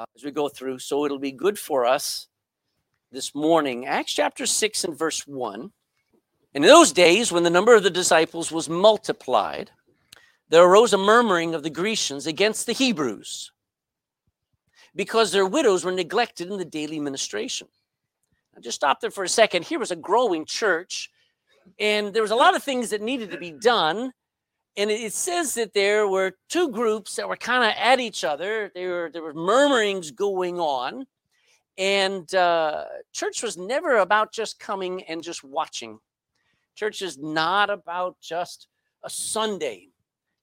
uh, as we go through. So it'll be good for us this morning. Acts chapter 6 and verse 1. And in those days, when the number of the disciples was multiplied, there arose a murmuring of the Grecians against the Hebrews because their widows were neglected in the daily ministration. Now, just stop there for a second. Here was a growing church, and there was a lot of things that needed to be done. And it says that there were two groups that were kind of at each other. There were there were murmurings going on, and uh, church was never about just coming and just watching. Church is not about just a Sunday.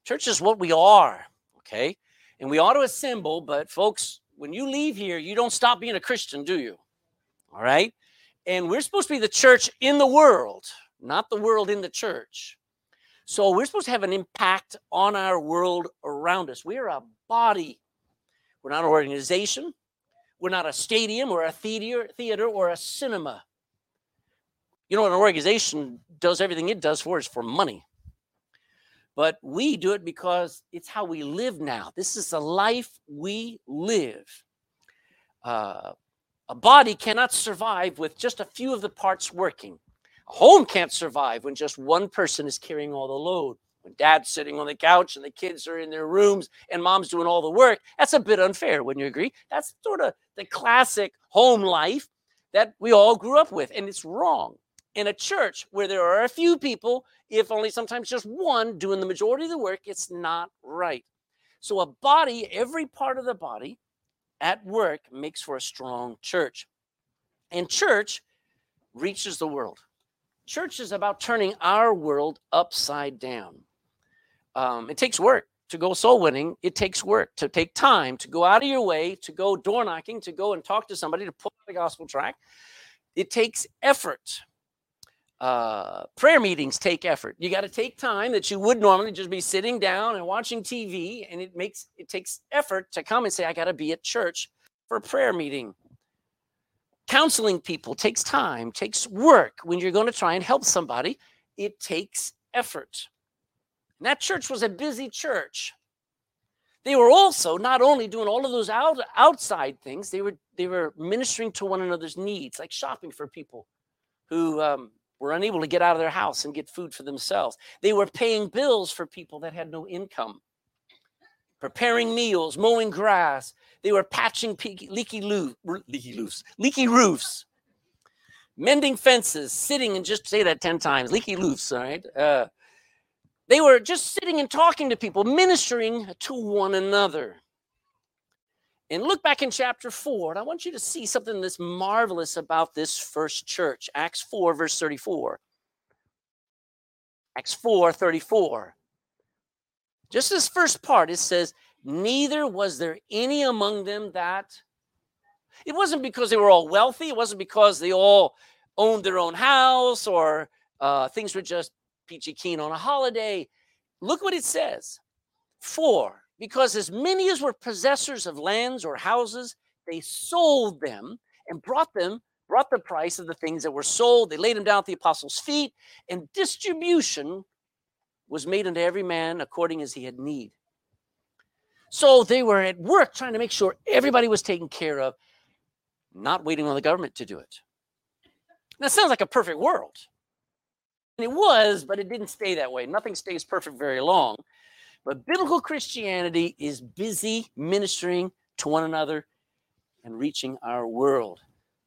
Church is what we are, okay? And we ought to assemble, but folks, when you leave here, you don't stop being a Christian, do you? All right? And we're supposed to be the church in the world, not the world in the church. So we're supposed to have an impact on our world around us. We are a body. We're not an organization. We're not a stadium or a theater, theater or a cinema. You know, an organization does everything it does for is for money. But we do it because it's how we live now. This is the life we live. Uh, a body cannot survive with just a few of the parts working. A home can't survive when just one person is carrying all the load. When dad's sitting on the couch and the kids are in their rooms and mom's doing all the work, that's a bit unfair, wouldn't you agree? That's sort of the classic home life that we all grew up with, and it's wrong. In a church where there are a few people, if only sometimes just one doing the majority of the work, it's not right. So, a body, every part of the body at work makes for a strong church. And church reaches the world. Church is about turning our world upside down. Um, it takes work to go soul winning. It takes work to take time to go out of your way, to go door knocking, to go and talk to somebody, to out a gospel track. It takes effort. Uh, prayer meetings take effort. You got to take time that you would normally just be sitting down and watching TV, and it makes it takes effort to come and say, "I got to be at church for a prayer meeting." Counseling people takes time, takes work. When you're going to try and help somebody, it takes effort. And that church was a busy church. They were also not only doing all of those out, outside things, they were they were ministering to one another's needs, like shopping for people who um, were unable to get out of their house and get food for themselves. They were paying bills for people that had no income, preparing meals, mowing grass, they were patching leaky, loo- leaky, leaky roofs, mending fences, sitting and just say that 10 times, leaky roofs, all right? Uh, they were just sitting and talking to people, ministering to one another. And look back in chapter 4, and I want you to see something that's marvelous about this first church. Acts 4, verse 34. Acts 4, 34. Just this first part, it says, neither was there any among them that it wasn't because they were all wealthy it wasn't because they all owned their own house or uh, things were just peachy keen on a holiday. Look what it says. For because as many as were possessors of lands or houses they sold them and brought them brought the price of the things that were sold. They laid them down at the apostles feet and distribution was made unto every man according as he had need so they were at work trying to make sure everybody was taken care of, not waiting on the government to do it. That sounds like a perfect world. And it was, but it didn't stay that way. Nothing stays perfect very long. But biblical Christianity is busy ministering to one another and reaching our world.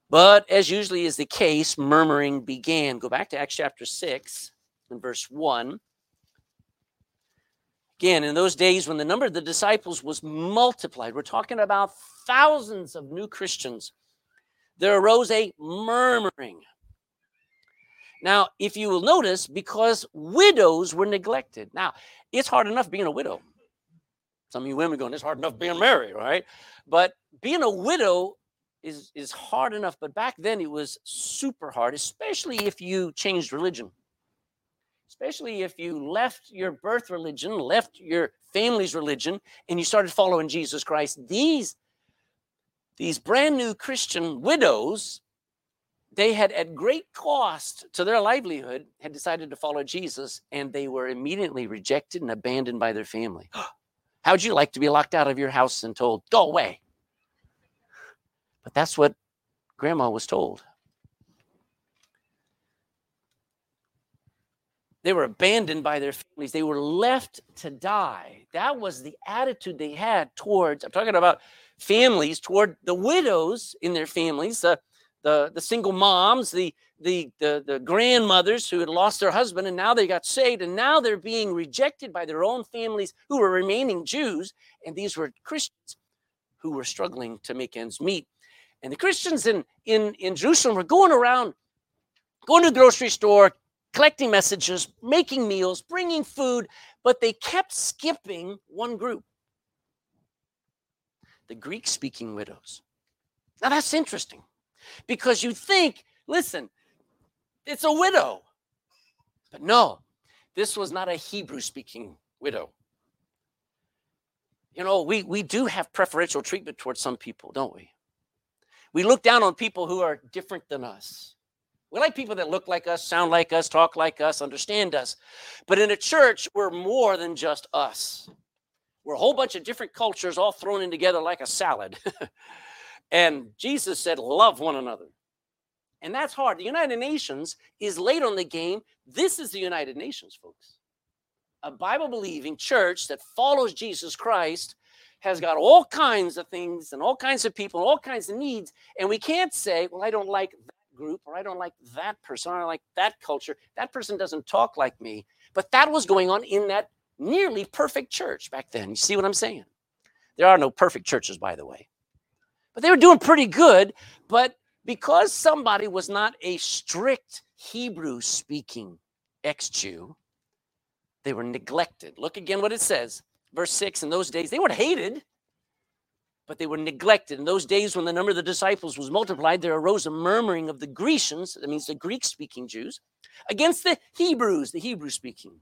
But as usually is the case, murmuring began. Go back to Acts chapter 6 and verse 1. Again, in those days when the number of the disciples was multiplied, we're talking about thousands of new Christians, there arose a murmuring. Now, if you will notice, because widows were neglected. Now, it's hard enough being a widow. Some of you women going, it's hard enough being married, right? But being a widow is, is hard enough. But back then it was super hard, especially if you changed religion especially if you left your birth religion, left your family's religion, and you started following Jesus Christ. These, these brand new Christian widows, they had at great cost to their livelihood had decided to follow Jesus, and they were immediately rejected and abandoned by their family. How'd you like to be locked out of your house and told, go away? But that's what grandma was told. They were abandoned by their families. They were left to die. That was the attitude they had towards, I'm talking about families, toward the widows in their families, the, the, the single moms, the, the, the, the grandmothers who had lost their husband and now they got saved and now they're being rejected by their own families who were remaining Jews. And these were Christians who were struggling to make ends meet. And the Christians in, in, in Jerusalem were going around, going to the grocery store, collecting messages, making meals, bringing food, but they kept skipping one group the Greek speaking widows. Now that's interesting because you think, listen, it's a widow. But no, this was not a Hebrew speaking widow. You know, we, we do have preferential treatment towards some people, don't we? We look down on people who are different than us. We like people that look like us, sound like us, talk like us, understand us. But in a church, we're more than just us. We're a whole bunch of different cultures all thrown in together like a salad. and Jesus said, Love one another. And that's hard. The United Nations is late on the game. This is the United Nations, folks. A Bible believing church that follows Jesus Christ has got all kinds of things and all kinds of people and all kinds of needs. And we can't say, well, I don't like group or I don't like that person or I like that culture. That person doesn't talk like me. But that was going on in that nearly perfect church back then. You see what I'm saying? There are no perfect churches, by the way. But they were doing pretty good. But because somebody was not a strict Hebrew speaking ex Jew, they were neglected. Look again what it says. Verse 6 In those days, they weren't hated, but they were neglected. In those days, when the number of the disciples was multiplied, there arose a murmuring of the Grecians, that means the Greek speaking Jews, against the Hebrews, the Hebrew speaking.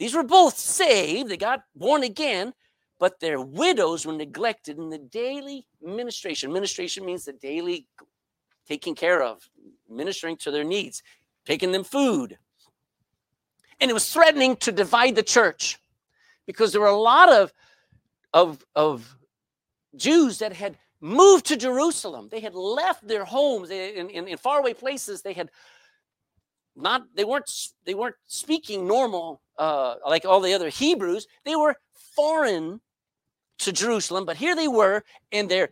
These were both saved, they got born again, but their widows were neglected in the daily ministration. Ministration means the daily taking care of, ministering to their needs, taking them food. And it was threatening to divide the church because there were a lot of, of, of Jews that had moved to Jerusalem. They had left their homes in, in, in faraway places. They had not they weren't they weren't speaking normal uh, like all the other Hebrews. They were foreign to Jerusalem, but here they were, and they're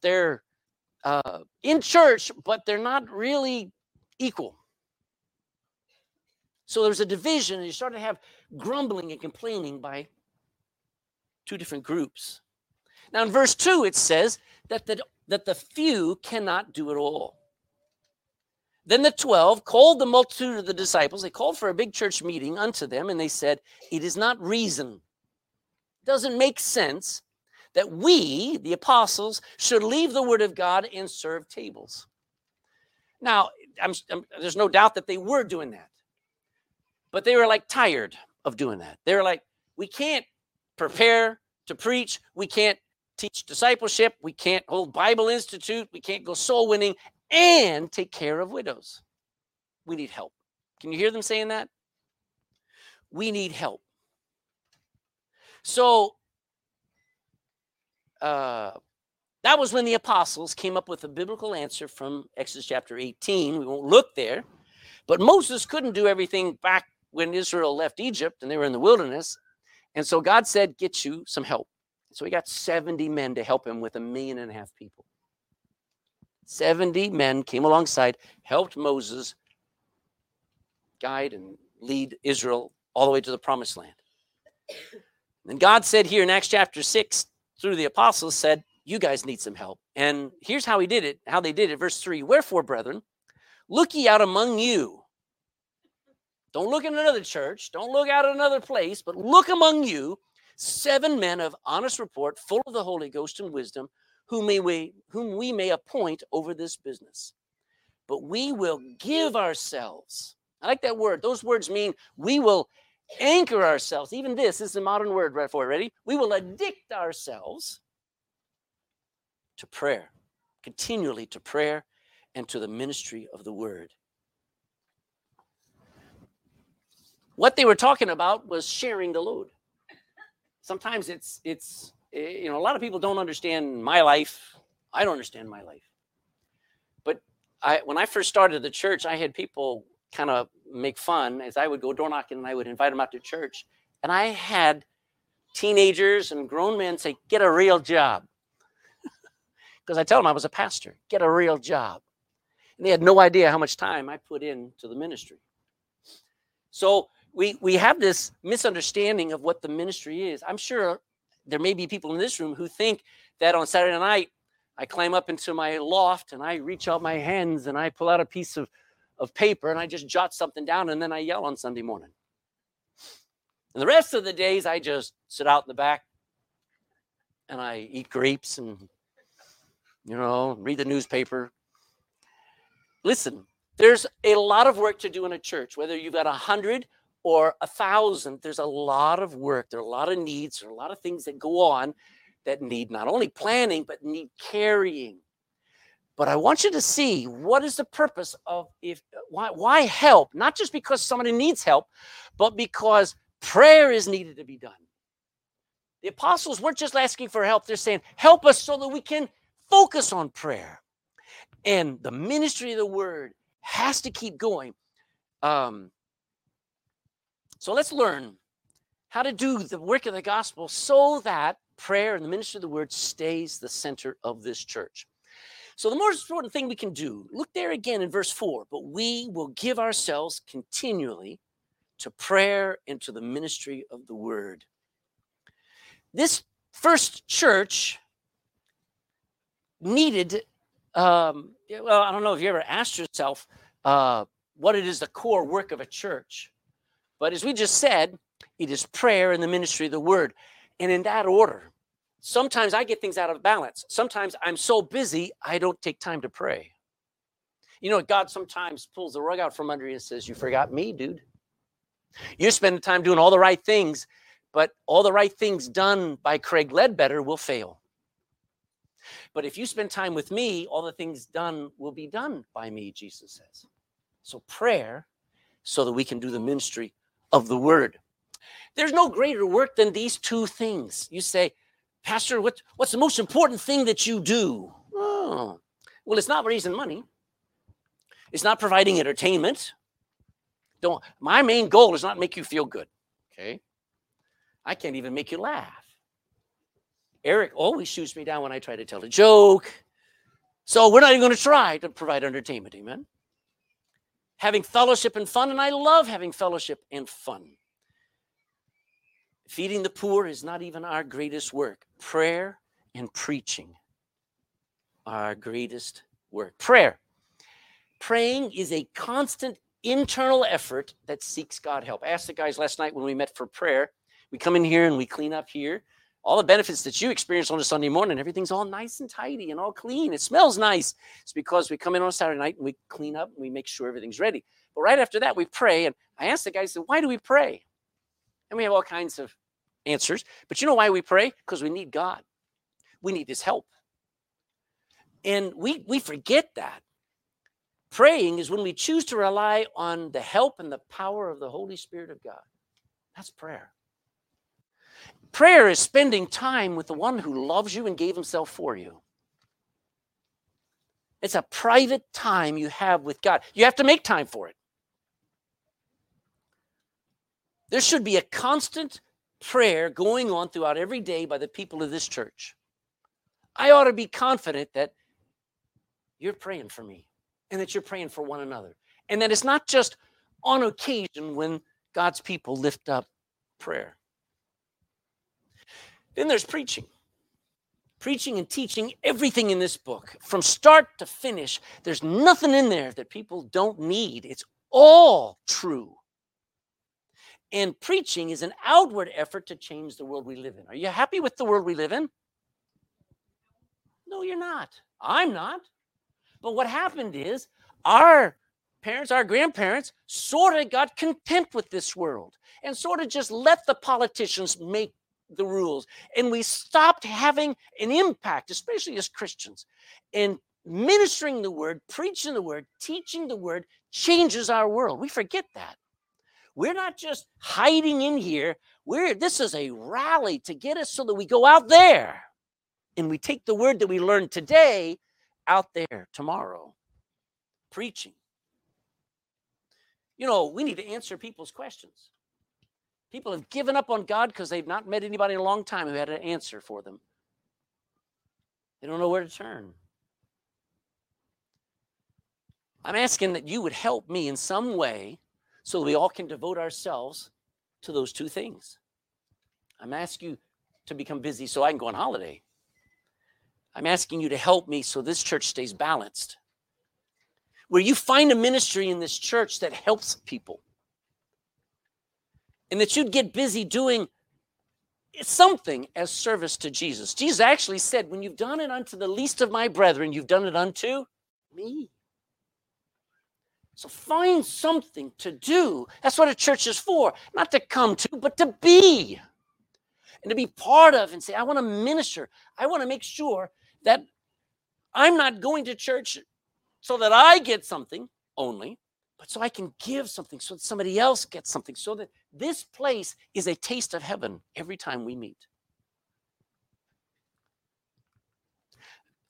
they're uh, in church, but they're not really equal. So there's a division, and you start to have grumbling and complaining by two different groups. Now, in verse 2, it says that the, that the few cannot do it all. Then the 12 called the multitude of the disciples. They called for a big church meeting unto them, and they said, It is not reason, It doesn't make sense that we, the apostles, should leave the word of God and serve tables. Now, I'm, I'm, there's no doubt that they were doing that, but they were like tired of doing that. They were like, We can't prepare to preach, we can't teach discipleship. We can't hold Bible Institute. We can't go soul winning and take care of widows. We need help. Can you hear them saying that? We need help. So uh, that was when the apostles came up with a biblical answer from Exodus chapter 18. We won't look there. But Moses couldn't do everything back when Israel left Egypt and they were in the wilderness. And so God said, Get you some help. So he got 70 men to help him with a million and a half people. 70 men came alongside, helped Moses guide and lead Israel all the way to the promised land. And God said here in Acts chapter 6, through the apostles, said, You guys need some help. And here's how he did it, how they did it. Verse 3 Wherefore, brethren, look ye out among you. Don't look in another church, don't look out at another place, but look among you seven men of honest report, full of the Holy Ghost and wisdom, whom, we, whom we may appoint over this business. But we will give ourselves. I like that word. Those words mean we will anchor ourselves. Even this, this is a modern word right for it. Ready? We will addict ourselves to prayer, continually to prayer and to the ministry of the word. What they were talking about was sharing the load sometimes it's it's eh, you know a lot of people don't understand my life I don't understand my life. But I, when I first started the church, I had people kind of make fun as I would go door knocking and I would invite them out to church. And I had teenagers and grown men say, Get a real job. Because I tell them I was a pastor, get a real job. And they had no idea how much time I put into the ministry. So we, we have this misunderstanding of what the ministry is. I'm sure there may be people in this room who think that on Saturday night, I climb up into my loft and I reach out my hands and I pull out a piece of, of paper and I just jot something down and then I yell on Sunday morning. And the rest of the days, I just sit out in the back and I eat grapes and, you know, read the newspaper. Listen, there's a lot of work to do in a church, whether you've got a hundred or a thousand. There's a lot of work. There are a lot of needs. There are a lot of things that go on that need not only planning, but need carrying. But I want you to see what is the purpose of if why why help? Not just because somebody needs help, but because prayer is needed to be done. The apostles weren't just asking for help, they're saying, help us so that we can focus on prayer. And the ministry of the word has to keep going. Um, so let's learn how to do the work of the gospel so that prayer and the ministry of the word stays the center of this church. So the most important thing we can do, look there again in verse 4, but we will give ourselves continually to prayer and to the ministry of the word. This first church needed, um, well, I don't know if you ever asked yourself uh, what it is the core work of a church. But as we just said, it is prayer and the ministry of the word. And in that order, sometimes I get things out of balance. Sometimes I'm so busy, I don't take time to pray. You know, God sometimes pulls the rug out from under you and says, You forgot me, dude. You're spending time doing all the right things, but all the right things done by Craig Ledbetter will fail. But if you spend time with me, all the things done will be done by me, Jesus says. So prayer so that we can do the ministry of the word. There's no greater work than these two things. You say, Pastor, what, what's the most important thing that you do? Oh, well, it's not raising money. It's not providing entertainment. Don't my main goal is not make you feel good. Okay. I can't even make you laugh. Eric always shoots me down when I try to tell a joke. So we're not even going to try to provide entertainment. Amen. Having fellowship and fun, and I love having fellowship and fun. Feeding the poor is not even our greatest work. Prayer and preaching are our greatest work. Prayer. Praying is a constant internal effort that seeks God help. I asked the guys last night when we met for prayer. We come in here and we clean up here. All the benefits that you experience on a Sunday morning, everything's all nice and tidy and all clean. It smells nice. It's because we come in on Saturday night and we clean up and we make sure everything's ready. But right after that, we pray. And I asked the guys, why do we pray? And we have all kinds of answers. But you know why we pray? Because we need God. We need his help. And we we forget that. Praying is when we choose to rely on the help and the power of the Holy Spirit of God. That's prayer. Prayer is spending time with the one who loves you and gave himself for you. It's a private time you have with God. You have to make time for it. There should be a constant prayer going on throughout every day by the people of this church. I ought to be confident that you're praying for me and that you're praying for one another. And that it's not just on occasion when God's people lift up prayer. Then there's preaching. Preaching and teaching everything in this book from start to finish. There's nothing in there that people don't need. It's all true. And preaching is an outward effort to change the world we live in. Are you happy with the world we live in? No, you're not. I'm not. But what happened is our parents, our grandparents, sort of got content with this world and sort of just let the politicians make the rules. And we stopped having an impact, especially as Christians. And ministering the word, preaching the word, teaching the word changes our world. We forget that. We're not just hiding in here. We're this is a rally to get us so that we go out there and we take the word that we learned today out there tomorrow, preaching. You know, we need to answer people's questions. People have given up on God because they've not met anybody in a long time who had an answer for them. They don't know where to turn. I'm asking that you would help me in some way so that we all can devote ourselves to those two things. I'm asking you to become busy so I can go on holiday. I'm asking you to help me so this church stays balanced. Where you find a ministry in this church that helps people. And that you'd get busy doing something as service to Jesus. Jesus actually said, When you've done it unto the least of my brethren, you've done it unto me. So find something to do. That's what a church is for, not to come to, but to be and to be part of and say, I want to minister. I want to make sure that I'm not going to church so that I get something only, but so I can give something so that somebody else gets something, so that this place is a taste of heaven every time we meet.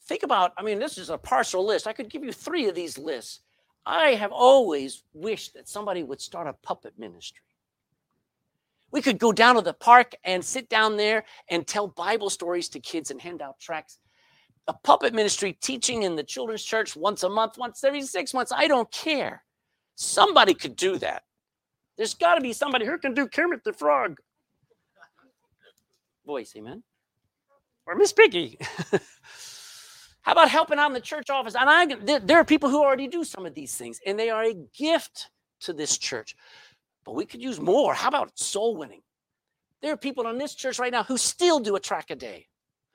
Think about, I mean, this is a partial list. I could give you three of these lists I have always wished that somebody would start a puppet ministry. We could go down to the park and sit down there and tell Bible stories to kids and hand out tracts. A puppet ministry teaching in the children's church once a month, once every six months. I don't care. Somebody could do that. There's got to be somebody who can do Kermit the Frog. Voice, amen. Or Miss Piggy. How about helping out in the church office? And I, there, there are people who already do some of these things, and they are a gift to this church. But we could use more. How about soul winning? There are people in this church right now who still do a track a day.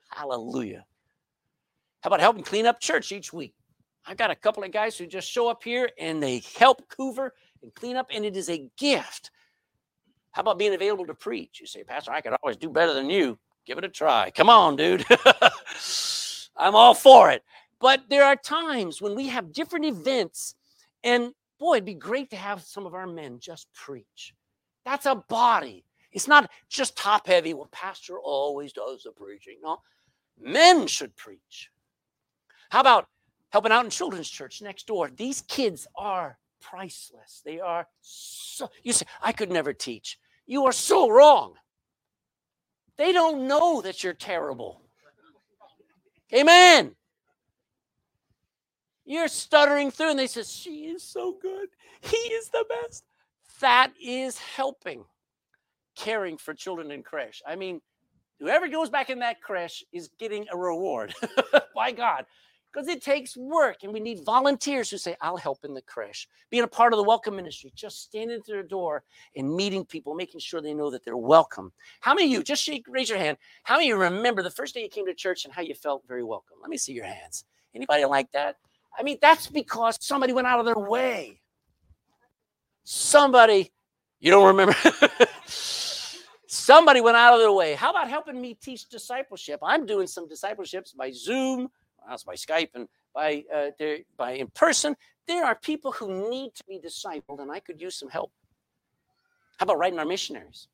Hallelujah. How about helping clean up church each week? I've got a couple of guys who just show up here and they help hoover and clean up, and it is a gift. How about being available to preach? You say, Pastor, I could always do better than you. Give it a try. Come on, dude. I'm all for it. But there are times when we have different events, and boy, it'd be great to have some of our men just preach. That's a body. It's not just top heavy. Well, pastor always does the preaching. No, men should preach. How about helping out in children's church next door? These kids are priceless. They are so. You say, I could never teach. You are so wrong. They don't know that you're terrible. Amen. You're stuttering through, and they say, She is so good. He is the best. That is helping, caring for children in creche. I mean, whoever goes back in that creche is getting a reward. By God because it takes work and we need volunteers who say i'll help in the creche. Being a part of the welcome ministry just standing at their door and meeting people making sure they know that they're welcome. How many of you just shake raise your hand how many of you remember the first day you came to church and how you felt very welcome? Let me see your hands. Anybody like that? I mean that's because somebody went out of their way. Somebody you don't remember? Somebody went out of their way. How about helping me teach discipleship? I'm doing some discipleships by zoom that's by Skype and by uh, by in person. There are people who need to be discipled, and I could use some help. How about writing our missionaries?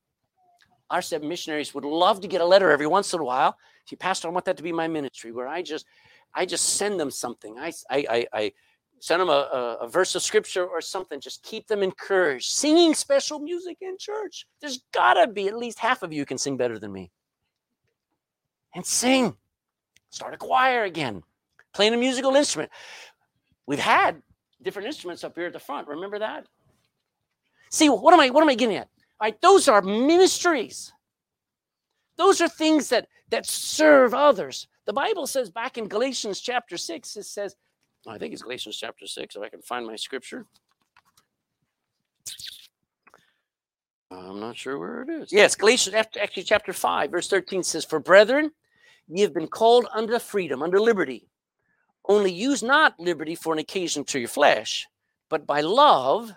Our seven missionaries would love to get a letter every once in a while. See, Pastor, I want that to be my ministry, where I just, I just send them something. I, I, I, I send them a, a, a, verse of scripture or something. Just keep them encouraged. Singing special music in church. There's gotta be at least half of you can sing better than me. And sing. Start a choir again, playing a musical instrument. We've had different instruments up here at the front. Remember that? See, what am I what am I getting at? All right, those are ministries. Those are things that that serve others. The Bible says back in Galatians chapter 6, it says, I think it's Galatians chapter 6, if I can find my scripture. I'm not sure where it is. Yes, Galatians actually chapter 5, verse 13 says, For brethren, Ye have been called unto freedom, unto liberty. Only use not liberty for an occasion to your flesh, but by love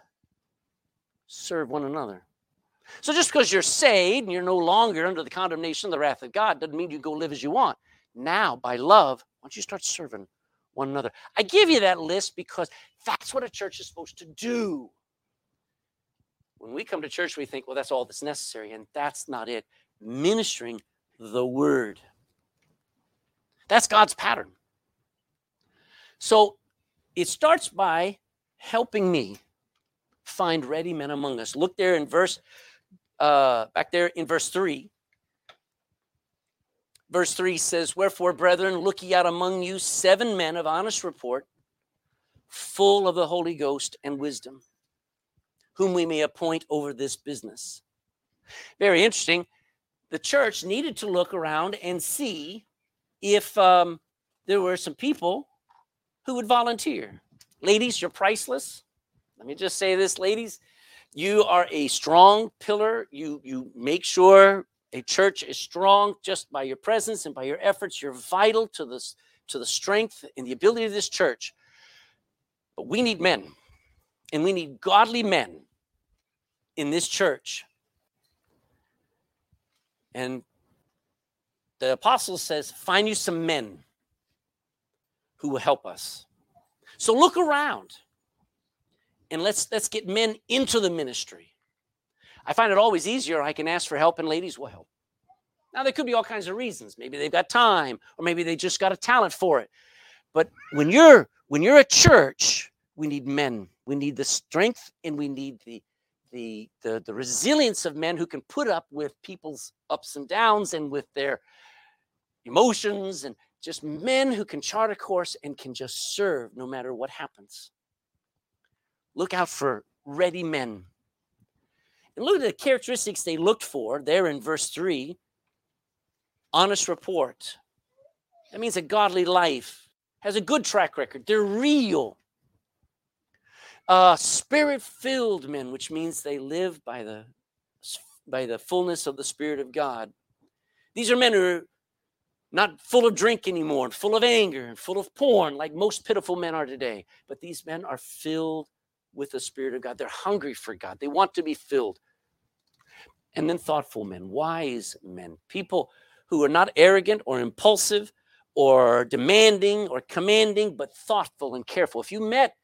serve one another. So just because you're saved and you're no longer under the condemnation, of the wrath of God, doesn't mean you go live as you want. Now, by love, why don't you start serving one another? I give you that list because that's what a church is supposed to do. When we come to church, we think, well, that's all that's necessary, and that's not it. Ministering the word. That's God's pattern. So it starts by helping me find ready men among us. Look there in verse, uh, back there in verse 3. Verse 3 says, Wherefore, brethren, look ye out among you seven men of honest report, full of the Holy Ghost and wisdom, whom we may appoint over this business. Very interesting. The church needed to look around and see if um, there were some people who would volunteer. Ladies, you're priceless. Let me just say this, ladies. You are a strong pillar. You you make sure a church is strong just by your presence and by your efforts. You're vital to this to the strength and the ability of this church. But we need men, and we need godly men in this church. And the apostle says, find you some men who will help us. So look around and let's let's get men into the ministry. I find it always easier. I can ask for help and ladies will help. Now there could be all kinds of reasons. Maybe they've got time, or maybe they just got a talent for it. But when you're when you're a church, we need men. We need the strength and we need the the the, the resilience of men who can put up with people's ups and downs and with their emotions and just men who can chart a course and can just serve no matter what happens. Look out for ready men. And look at the characteristics they looked for there in verse 3 honest report. That means a godly life, has a good track record. They're real. Uh, spirit filled men, which means they live by the by the fullness of the Spirit of God. These are men who are not full of drink anymore, and full of anger, and full of porn, like most pitiful men are today. But these men are filled with the Spirit of God. They're hungry for God. They want to be filled. And then thoughtful men, wise men, people who are not arrogant or impulsive or demanding or commanding, but thoughtful and careful. If you met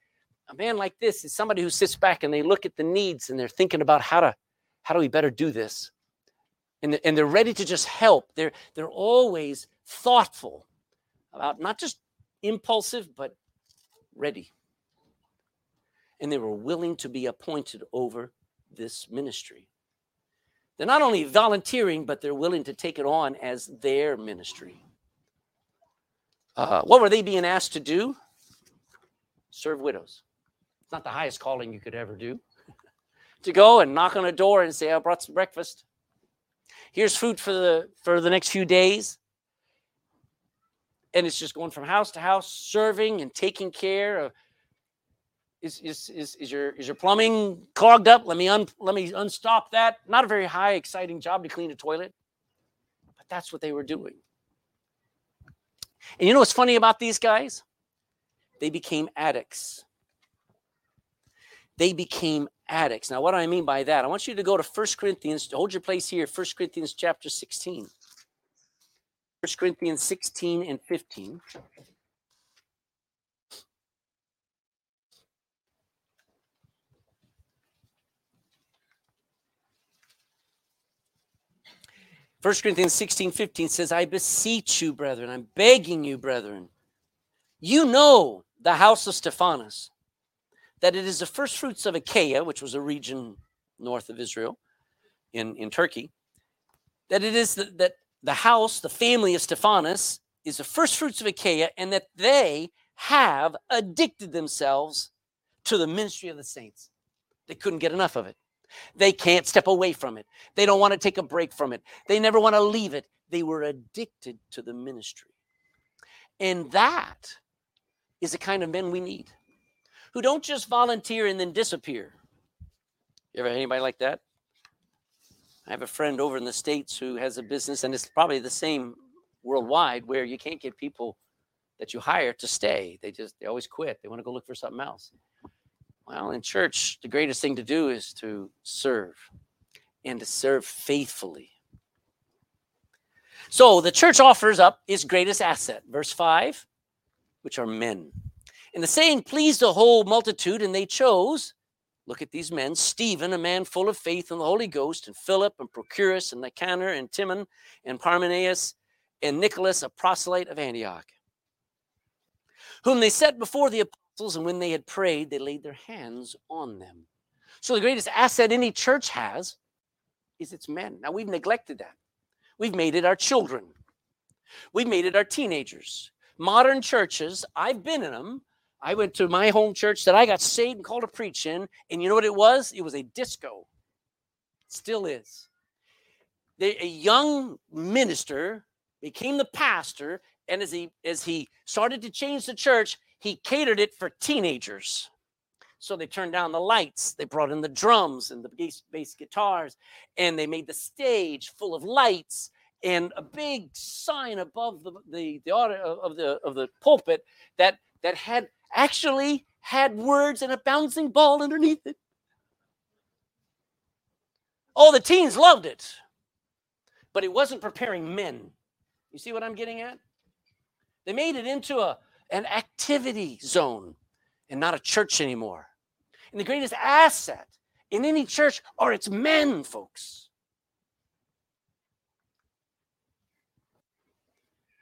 a man like this, is somebody who sits back and they look at the needs and they're thinking about how to how do we better do this, and and they're ready to just help. They're they're always thoughtful about not just impulsive but ready and they were willing to be appointed over this ministry. They're not only volunteering, but they're willing to take it on as their ministry. Uh, what were they being asked to do? Serve widows. It's not the highest calling you could ever do. to go and knock on a door and say, I brought some breakfast. Here's food for the for the next few days. And it's just going from house to house, serving and taking care of is, is, is, is your is your plumbing clogged up? Let me un, let me unstop that. Not a very high, exciting job to clean a toilet, but that's what they were doing. And you know what's funny about these guys? They became addicts. They became addicts. Now, what do I mean by that? I want you to go to First Corinthians, hold your place here, First Corinthians chapter 16. 1 Corinthians 16 and 15. 1 Corinthians 16 15 says, I beseech you, brethren, I'm begging you, brethren. You know the house of Stephanas, that it is the first fruits of Achaia, which was a region north of Israel in, in Turkey, that it is the, that the house, the family of Stephanas, is the first fruits of Achaia, and that they have addicted themselves to the ministry of the saints. They couldn't get enough of it. They can't step away from it. They don't want to take a break from it. They never want to leave it. They were addicted to the ministry. And that is the kind of men we need who don't just volunteer and then disappear. You ever had anybody like that? I have a friend over in the States who has a business, and it's probably the same worldwide, where you can't get people that you hire to stay. They just, they always quit. They want to go look for something else. Well, in church, the greatest thing to do is to serve and to serve faithfully. So the church offers up its greatest asset, verse 5, which are men. And the saying pleased the whole multitude, and they chose, look at these men, Stephen, a man full of faith in the Holy Ghost, and Philip, and Prochorus, and Nicanor, and Timon, and Parmenas, and Nicholas, a proselyte of Antioch, whom they set before the apostles, and when they had prayed, they laid their hands on them. So the greatest asset any church has is its men. Now we've neglected that. We've made it our children. We've made it our teenagers. Modern churches, I've been in them. I went to my home church that I got saved and called to preach in, and you know what it was? It was a disco. Still is. a young minister became the pastor, and as he as he started to change the church, he catered it for teenagers. So they turned down the lights, they brought in the drums and the bass, bass guitars, and they made the stage full of lights and a big sign above the the, the of the of the pulpit that that had actually had words and a bouncing ball underneath it. Oh, the teens loved it, but it wasn't preparing men. You see what I'm getting at? They made it into a, an activity zone and not a church anymore. And the greatest asset in any church are its men, folks.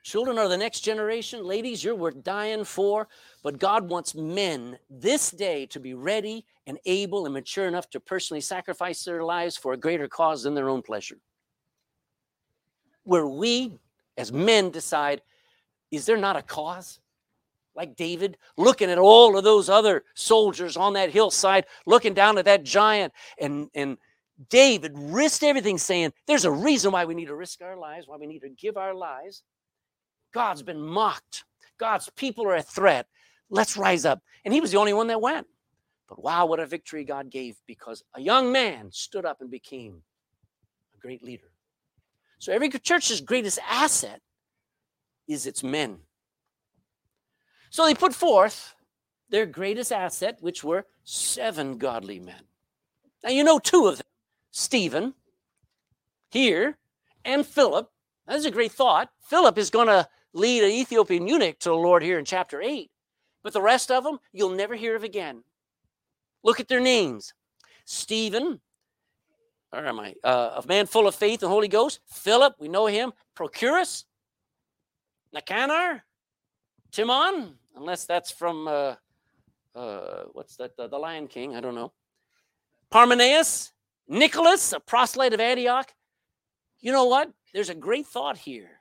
Children are the next generation. Ladies, you're worth dying for. But God wants men this day to be ready and able and mature enough to personally sacrifice their lives for a greater cause than their own pleasure. Where we as men decide, is there not a cause? Like David, looking at all of those other soldiers on that hillside, looking down at that giant, and, and David risked everything, saying, There's a reason why we need to risk our lives, why we need to give our lives. God's been mocked. God's people are a threat. Let's rise up. And he was the only one that went. But wow, what a victory God gave because a young man stood up and became a great leader. So every church's greatest asset is its men. So they put forth their greatest asset, which were seven godly men. Now you know two of them Stephen here and Philip. That's a great thought. Philip is going to lead an Ethiopian eunuch to the Lord here in chapter 8. But the rest of them, you'll never hear of again. Look at their names Stephen, or am I? Uh, a man full of faith and Holy Ghost. Philip, we know him. Prochorus, Nicanor, Timon, unless that's from uh, uh, what's that? The, the Lion King. I don't know. Parmenas, Nicholas, a proselyte of Antioch. You know what? There's a great thought here.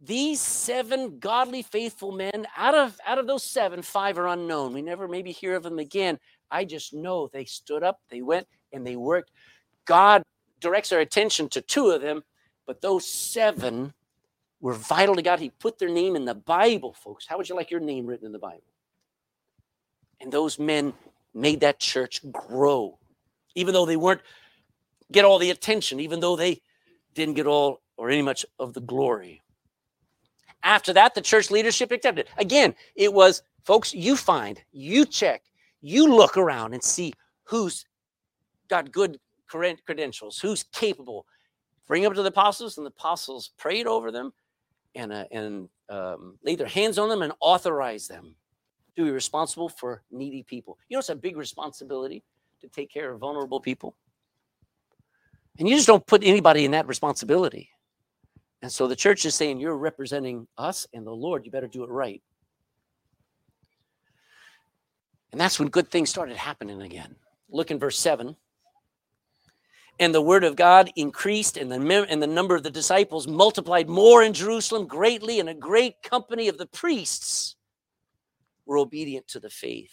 These seven godly, faithful men, out of out of those seven, five are unknown. We never maybe hear of them again. I just know they stood up, they went, and they worked. God directs our attention to two of them, but those seven were vital to God. He put their name in the Bible, folks. How would you like your name written in the Bible? And those men made that church grow, even though they weren't get all the attention, even though they didn't get all or any much of the glory. After that, the church leadership accepted. Again, it was, folks, you find, you check, you look around and see who's got good credentials, who's capable. Bring them to the apostles, and the apostles prayed over them and, uh, and um, laid their hands on them and authorized them to be responsible for needy people. You know, it's a big responsibility to take care of vulnerable people. And you just don't put anybody in that responsibility. And so the church is saying, You're representing us and the Lord. You better do it right. And that's when good things started happening again. Look in verse 7 and the word of God increased, and the, and the number of the disciples multiplied more in Jerusalem greatly, and a great company of the priests were obedient to the faith.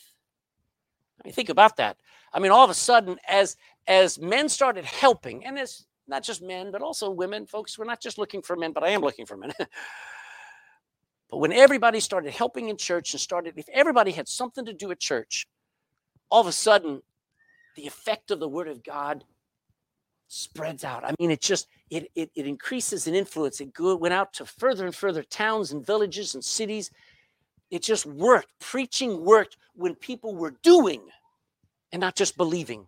I mean, think about that. I mean, all of a sudden, as as men started helping, and as not just men, but also women, folks, we're not just looking for men, but I am looking for men. but when everybody started helping in church and started, if everybody had something to do at church, all of a sudden, the effect of the word of God spreads out. I mean, it just it it, it increases in influence. It go, went out to further and further towns and villages and cities. It just worked. Preaching worked when people were doing and not just believing.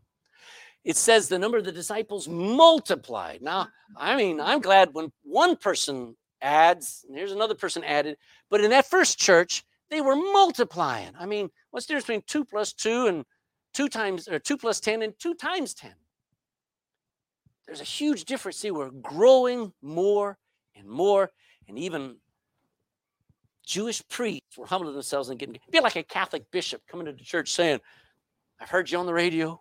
It says the number of the disciples multiplied. Now, I mean, I'm glad when one person adds, and here's another person added, but in that first church, they were multiplying. I mean, what's the difference between two plus two and two times, or two plus 10 and two times 10? There's a huge difference. See, we're growing more and more. And even Jewish priests were humbling themselves and getting be like a Catholic bishop coming to the church saying, I've heard you on the radio,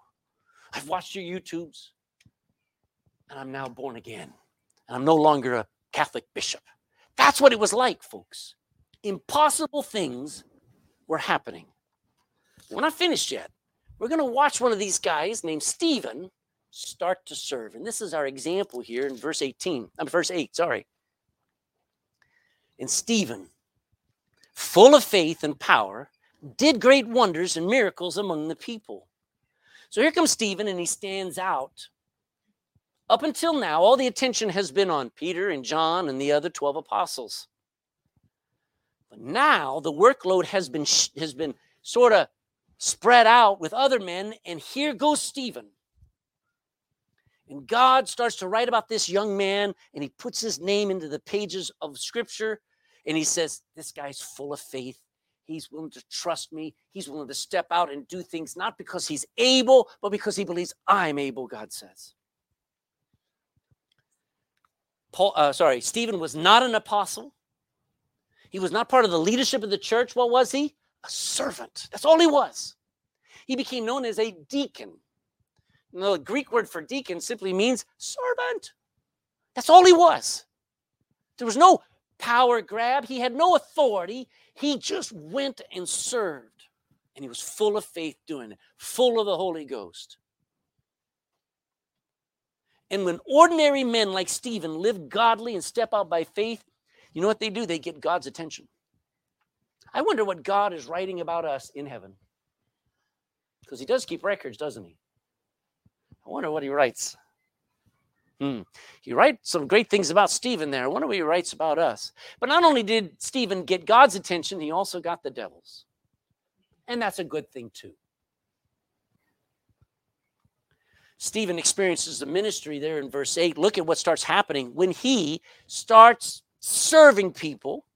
I've watched your YouTubes, and I'm now born again. And I'm no longer a Catholic bishop. That's what it was like, folks. Impossible things were happening. We're not finished yet. We're going to watch one of these guys named Stephen start to serve. And this is our example here in verse 18. I'm verse 8, sorry. And Stephen, full of faith and power, did great wonders and miracles among the people. So here comes Stephen, and he stands out. Up until now, all the attention has been on Peter and John and the other 12 apostles. But now the workload has been has been sort of spread out with other men, and here goes Stephen. And God starts to write about this young man, and he puts his name into the pages of scripture, and he says, This guy's full of faith. He's willing to trust me. He's willing to step out and do things, not because he's able, but because he believes I'm able, God says. Paul, uh, sorry, Stephen was not an apostle. He was not part of the leadership of the church. What was he? A servant. That's all he was. He became known as a deacon. the Greek word for deacon simply means servant. That's all he was. There was no power grab, he had no authority. He just went and served. And he was full of faith doing it, full of the Holy Ghost. And when ordinary men like Stephen live godly and step out by faith, you know what they do? They get God's attention. I wonder what God is writing about us in heaven. Because he does keep records, doesn't he? I wonder what he writes. Hmm. He writes some great things about Stephen there. I wonder what he writes about us. But not only did Stephen get God's attention, he also got the devil's. And that's a good thing, too. Stephen experiences the ministry there in verse 8. Look at what starts happening when he starts serving people.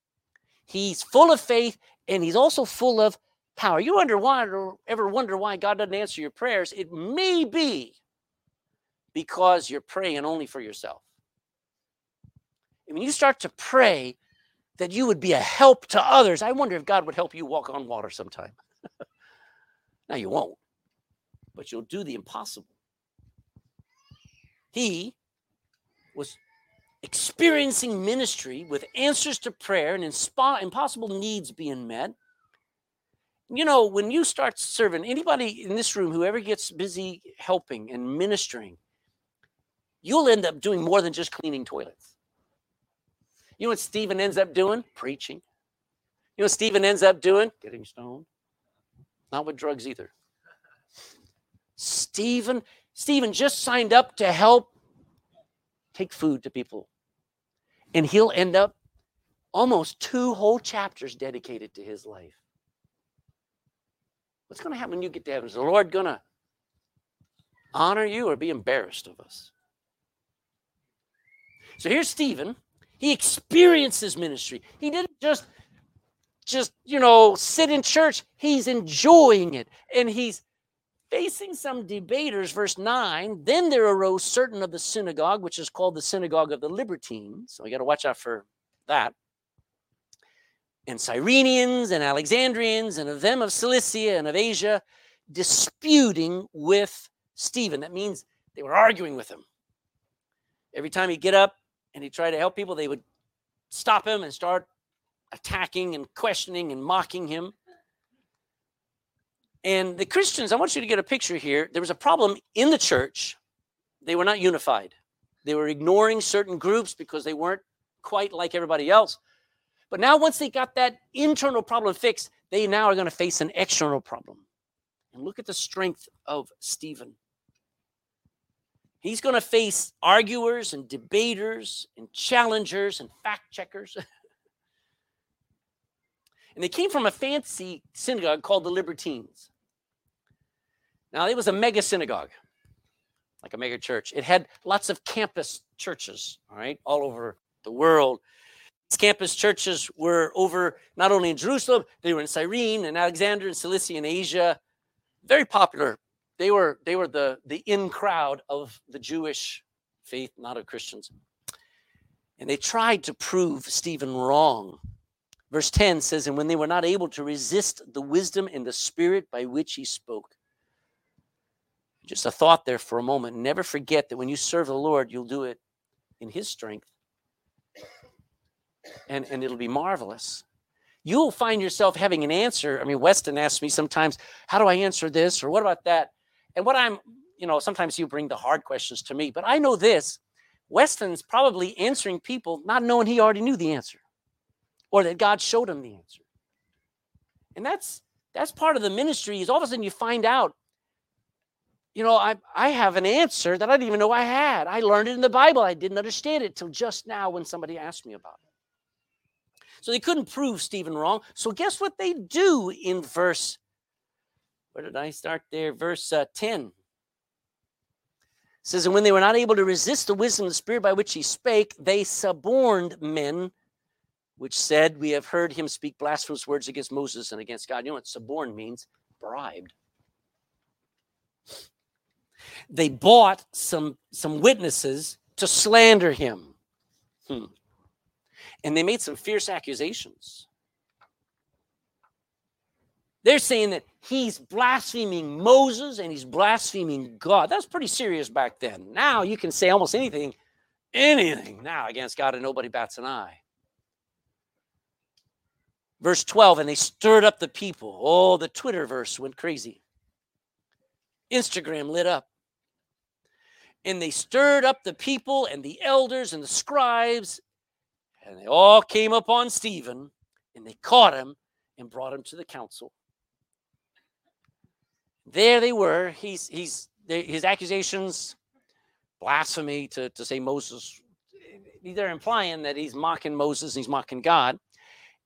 He's full of faith and he's also full of power. You wonder why, or ever wonder why God doesn't answer your prayers? It may be because you're praying only for yourself. And when you start to pray that you would be a help to others, I wonder if God would help you walk on water sometime. now, you won't, but you'll do the impossible. He was experiencing ministry with answers to prayer and impossible needs being met. You know, when you start serving anybody in this room, whoever gets busy helping and ministering, you'll end up doing more than just cleaning toilets. You know what Stephen ends up doing? Preaching. You know what Stephen ends up doing? Getting stoned. Not with drugs either. Stephen, Stephen just signed up to help take food to people. And he'll end up almost two whole chapters dedicated to his life. What's going to happen when you get to heaven? Is the Lord going to honor you or be embarrassed of us? So here's Stephen. He experiences ministry. He didn't just just, you know, sit in church. He's enjoying it. And he's facing some debaters. Verse 9 Then there arose certain of the synagogue, which is called the synagogue of the Libertines. So we got to watch out for that. And Cyrenians and Alexandrians and of them of Cilicia and of Asia disputing with Stephen. That means they were arguing with him. Every time he'd get up, and he tried to help people, they would stop him and start attacking and questioning and mocking him. And the Christians, I want you to get a picture here. There was a problem in the church. They were not unified. They were ignoring certain groups because they weren't quite like everybody else. But now, once they got that internal problem fixed, they now are going to face an external problem. And look at the strength of Stephen. He's going to face arguers and debaters and challengers and fact checkers. and they came from a fancy synagogue called the Libertines. Now, it was a mega synagogue, like a mega church. It had lots of campus churches, all right, all over the world. These campus churches were over not only in Jerusalem, they were in Cyrene and Alexandria and Cilicia and Asia. Very popular they were they were the the in crowd of the Jewish faith, not of Christians. And they tried to prove Stephen wrong. Verse 10 says, And when they were not able to resist the wisdom and the spirit by which he spoke. Just a thought there for a moment. Never forget that when you serve the Lord, you'll do it in his strength. And, and it'll be marvelous. You'll find yourself having an answer. I mean, Weston asks me sometimes, How do I answer this? Or what about that? And what I'm, you know, sometimes you bring the hard questions to me, but I know this Weston's probably answering people not knowing he already knew the answer or that God showed him the answer. And that's that's part of the ministry is all of a sudden you find out you know I, I have an answer that i didn't even know i had. I learned it in the bible. I didn't understand it till just now when somebody asked me about it. So they couldn't prove stephen wrong. So guess what they do in verse where did i start there verse uh, 10 says, And when they were not able to resist the wisdom of the Spirit by which he spake, they suborned men, which said, We have heard him speak blasphemous words against Moses and against God. You know what suborn means? Bribed. They bought some, some witnesses to slander him. Hmm. And they made some fierce accusations. They're saying that he's blaspheming Moses and he's blaspheming God. That's pretty serious back then. Now you can say almost anything, anything now against God and nobody bats an eye. Verse 12, and they stirred up the people. Oh, the Twitterverse went crazy. Instagram lit up. And they stirred up the people and the elders and the scribes, and they all came upon Stephen, and they caught him and brought him to the council there they were. He's he's his accusations, blasphemy to, to say Moses. They're implying that he's mocking Moses and he's mocking God.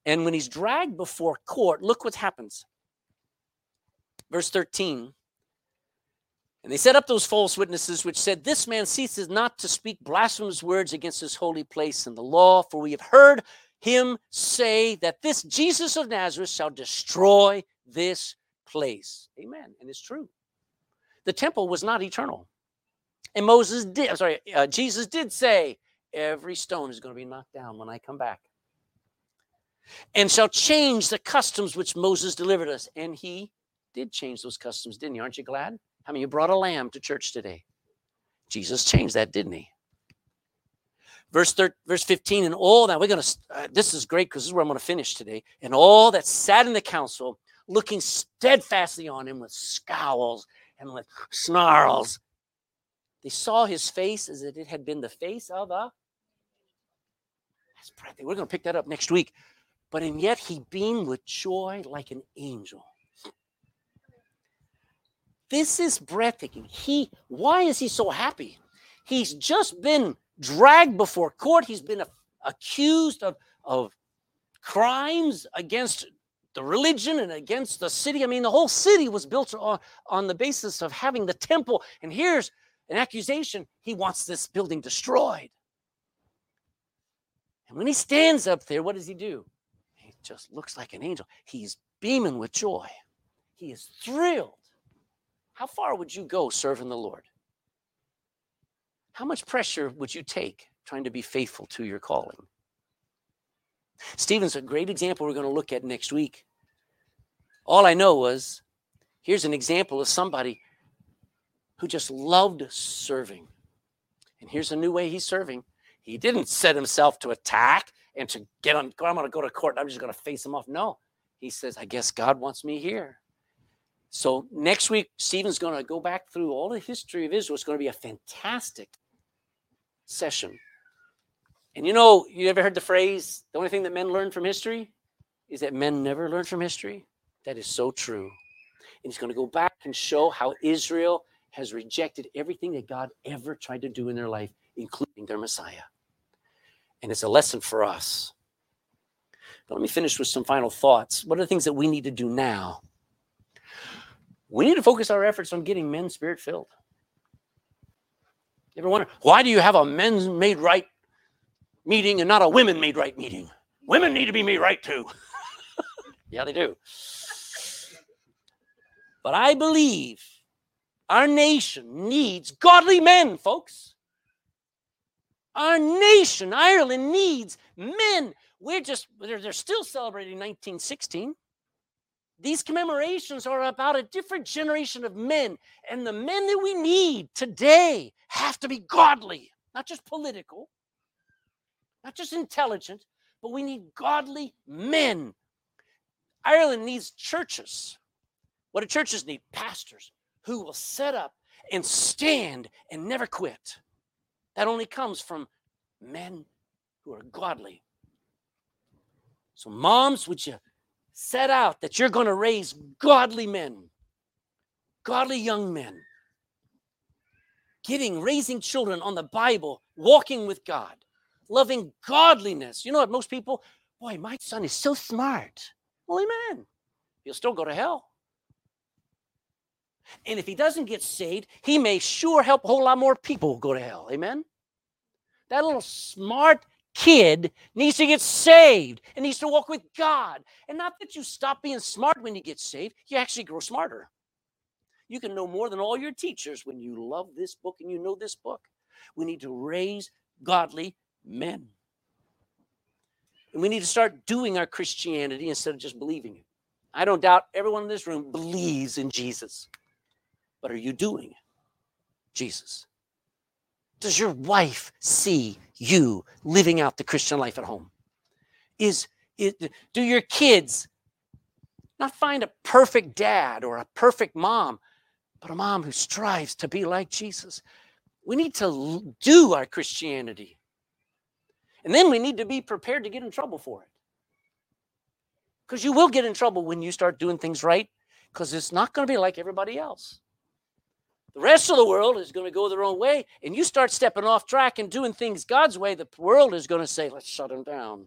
And when he's dragged before court, look what happens. Verse 13. And they set up those false witnesses which said, This man ceases not to speak blasphemous words against this holy place and the law, for we have heard him say that this Jesus of Nazareth shall destroy this place. Amen. And it's true. The temple was not eternal. And Moses did, I'm sorry, uh, Jesus did say, every stone is going to be knocked down when I come back. And shall change the customs which Moses delivered us. And he did change those customs, didn't he? Aren't you glad? How many you brought a lamb to church today? Jesus changed that, didn't he? Verse, 13, verse 15, and all that, we're going to, uh, this is great because this is where I'm going to finish today. And all that sat in the council looking steadfastly on him with scowls and with snarls. They saw his face as if it had been the face of a. That's breathtaking. We're going to pick that up next week. But and yet he beamed with joy like an angel. This is breathtaking. He, why is he so happy? He's just been dragged before court. He's been a, accused of, of crimes against the religion and against the city. I mean, the whole city was built on, on the basis of having the temple. And here's an accusation he wants this building destroyed. And when he stands up there, what does he do? He just looks like an angel. He's beaming with joy, he is thrilled. How far would you go serving the Lord? How much pressure would you take trying to be faithful to your calling? Stephen's a great example we're going to look at next week. All I know was here's an example of somebody who just loved serving. And here's a new way he's serving. He didn't set himself to attack and to get on, I'm going to go to court. I'm just going to face him off. No, he says, I guess God wants me here. So next week, Stephen's going to go back through all the history of Israel. It's going to be a fantastic session. And you know, you ever heard the phrase, the only thing that men learn from history is that men never learn from history? That is so true. And he's going to go back and show how Israel has rejected everything that God ever tried to do in their life, including their Messiah. And it's a lesson for us. But let me finish with some final thoughts. What are the things that we need to do now? We need to focus our efforts on getting men spirit filled. You ever wonder why do you have a men's made right meeting and not a women made right meeting. Women need to be made right too. yeah, they do. But I believe our nation needs godly men, folks. Our nation, Ireland, needs men. We're just, they're, they're still celebrating 1916. These commemorations are about a different generation of men. And the men that we need today have to be godly, not just political, not just intelligent, but we need godly men. Ireland needs churches. What do churches need? Pastors who will set up and stand and never quit. That only comes from men who are godly. So, moms, would you set out that you're going to raise godly men, godly young men, getting, raising children on the Bible, walking with God, loving godliness. You know what? Most people, boy, my son is so smart. Well, amen. He'll still go to hell. And if he doesn't get saved, he may sure help a whole lot more people go to hell. Amen? That little smart kid needs to get saved and needs to walk with God. And not that you stop being smart when you get saved, you actually grow smarter. You can know more than all your teachers when you love this book and you know this book. We need to raise godly men. And we need to start doing our Christianity instead of just believing it. I don't doubt everyone in this room believes in Jesus. But are you doing it? Jesus? Does your wife see you living out the Christian life at home? Is it, do your kids not find a perfect dad or a perfect mom, but a mom who strives to be like Jesus? We need to do our Christianity. And then we need to be prepared to get in trouble for it. Because you will get in trouble when you start doing things right, because it's not going to be like everybody else. The rest of the world is going to go their own way, and you start stepping off track and doing things God's way, the world is going to say, let's shut them down.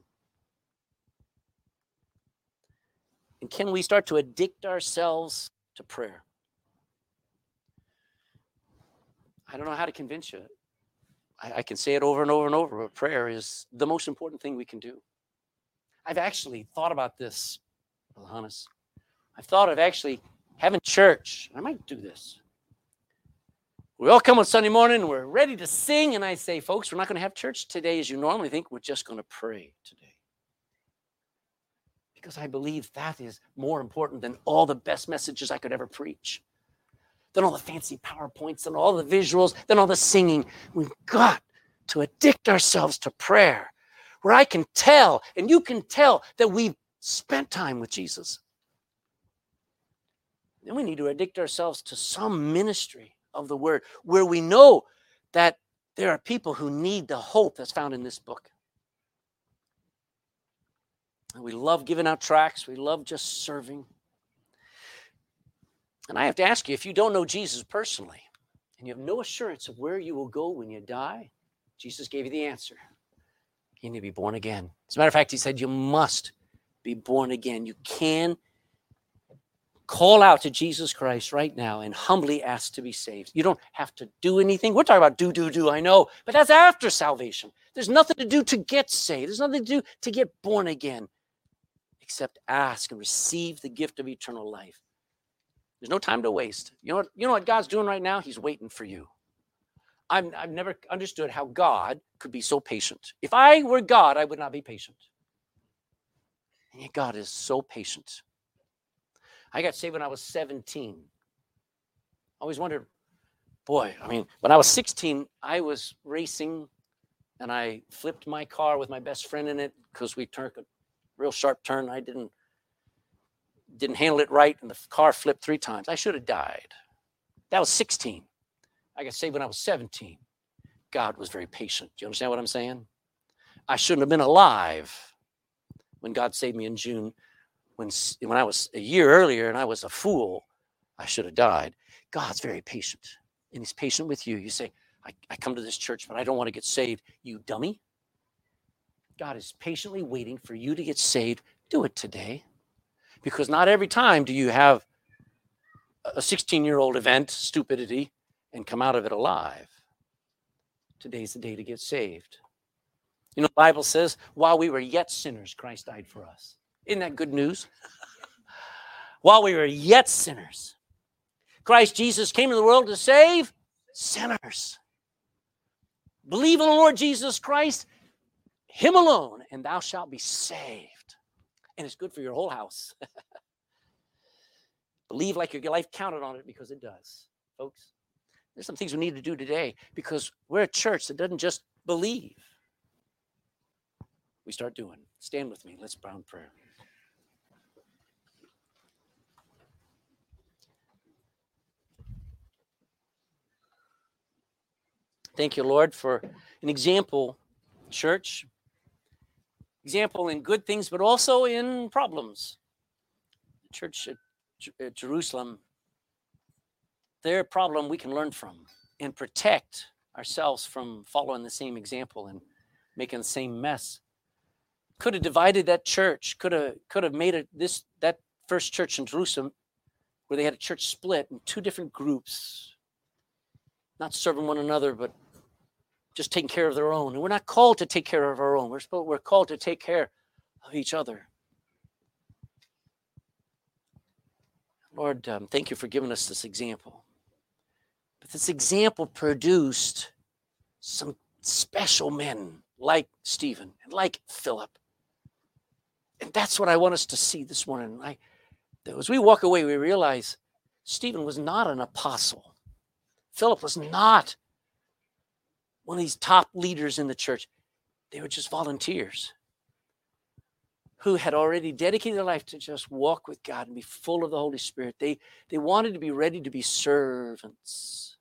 And can we start to addict ourselves to prayer? I don't know how to convince you. I, I, can say it over and over and over, but prayer is the most important thing we can do. I've actually thought about this, Hannes. I've thought of actually having church. I might do this. We all come on Sunday morning and we're ready to sing. And I say, folks, we're not going to have church today as you normally think. We're just going to pray today. Because I believe that is more important than all the best messages I could ever preach, than all the fancy PowerPoints, than all the visuals, than all the singing. We've got to addict ourselves to prayer where I can tell and you can tell that we've spent time with Jesus. Then we need to addict ourselves to some ministry of the word, where we know that there are people who need the hope that's found in this book. And we love giving out tracts, we love just serving. And I have to ask you if you don't know Jesus personally and you have no assurance of where you will go when you die, Jesus gave you the answer. You need to be born again. As a matter of fact, he said you must be born again. You can call out to Jesus Christ right now and humbly ask to be saved. You don't have to do anything. We're talking about do, do, do, I know, but that's after salvation. There's nothing to do to get saved, there's nothing to do to get born again except ask and receive the gift of eternal life. There's no time to waste. You know what, you know what God's doing right now? He's waiting for you. i I've never understood how God could be so patient. If I were God, I would not be patient. And yet God is so patient. I got saved when I was 17. I always wondered, boy, I mean, when I was 16, I was racing and I flipped my car with my best friend in it because we took a real sharp turn. I didn't didn't handle it right and the car flipped three times. I should have died. That was 16. I got saved when I was 17. God was very patient. Do you understand what I'm saying? I shouldn't have been alive when God saved me in June when when I was a year earlier and I was a fool, I should have died. God's very patient, and He's patient with you. You say, I, I come to this church, but I don't want to get saved. You dummy. God is patiently waiting for you to get saved. Do it today. Because not every time do you have a 16 year old event, stupidity, and come out of it alive. Today's the day to get saved. You know, the Bible says, while we were yet sinners, Christ died for us. Isn't that good news? While we were yet sinners, Christ Jesus came to the world to save sinners. Believe in the Lord Jesus Christ, Him alone, and thou shalt be saved. And it's good for your whole house. Believe like your life counted on it because it does, folks. There's some things we need to do today because we're a church that doesn't just believe. We start doing. Stand with me. Let's brown prayer. Thank you, Lord, for an example, church. Example in good things, but also in problems. The church at, at Jerusalem, their problem we can learn from and protect ourselves from following the same example and making the same mess. Could have divided that church, could have could have made it this that first church in Jerusalem where they had a church split in two different groups, not serving one another, but just taking care of their own. And we're not called to take care of our own. We're, supposed, we're called to take care of each other. Lord, um, thank you for giving us this example. But this example produced some special men like Stephen and like Philip. And that's what I want us to see this morning. I, as we walk away, we realize Stephen was not an apostle. Philip was not one of these top leaders in the church. They were just volunteers who had already dedicated their life to just walk with God and be full of the Holy Spirit. They, they wanted to be ready to be servants.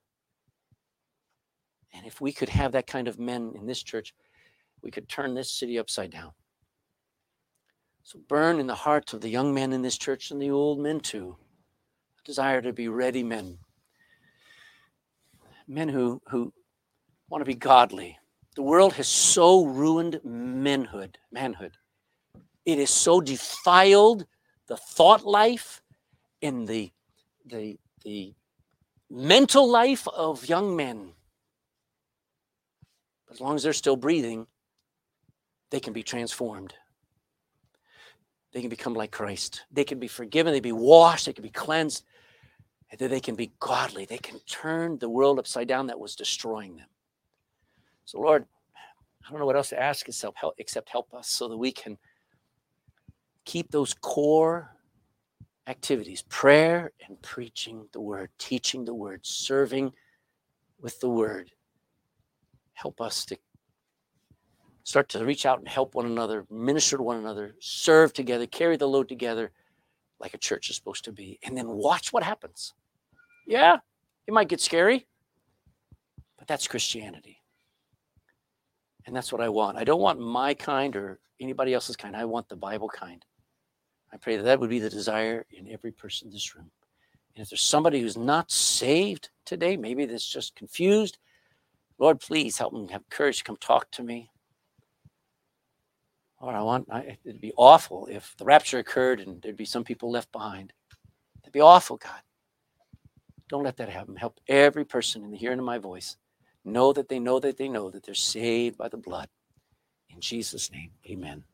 And if we could have that kind of men in this church, we could turn this city upside down. So burn in the hearts of the young men in this church and the old men too, a desire to be ready men. Men who, who want to be godly. The world has so ruined manhood, manhood. It has so defiled the thought life and the the the mental life of young men. As long as they're still breathing, they can be transformed. They can become like Christ. They can be forgiven, they can be washed, they can be cleansed, and then they can be godly. They can turn the world upside down that was destroying them. So, Lord, I don't know what else to ask except help, except help us so that we can keep those core activities prayer and preaching the word, teaching the word, serving with the word. Help us to start to reach out and help one another, minister to one another, serve together, carry the load together like a church is supposed to be, and then watch what happens. Yeah, it might get scary, but that's Christianity. And that's what I want. I don't want my kind or anybody else's kind. I want the Bible kind. I pray that that would be the desire in every person in this room. And if there's somebody who's not saved today, maybe that's just confused, Lord, please help them have courage to come talk to me. Lord, I want, I, it'd be awful if the rapture occurred and there'd be some people left behind. That'd be awful, God. Don't let that happen. Help every person in the hearing of my voice know that they know that they know that they're saved by the blood. In Jesus' name, amen.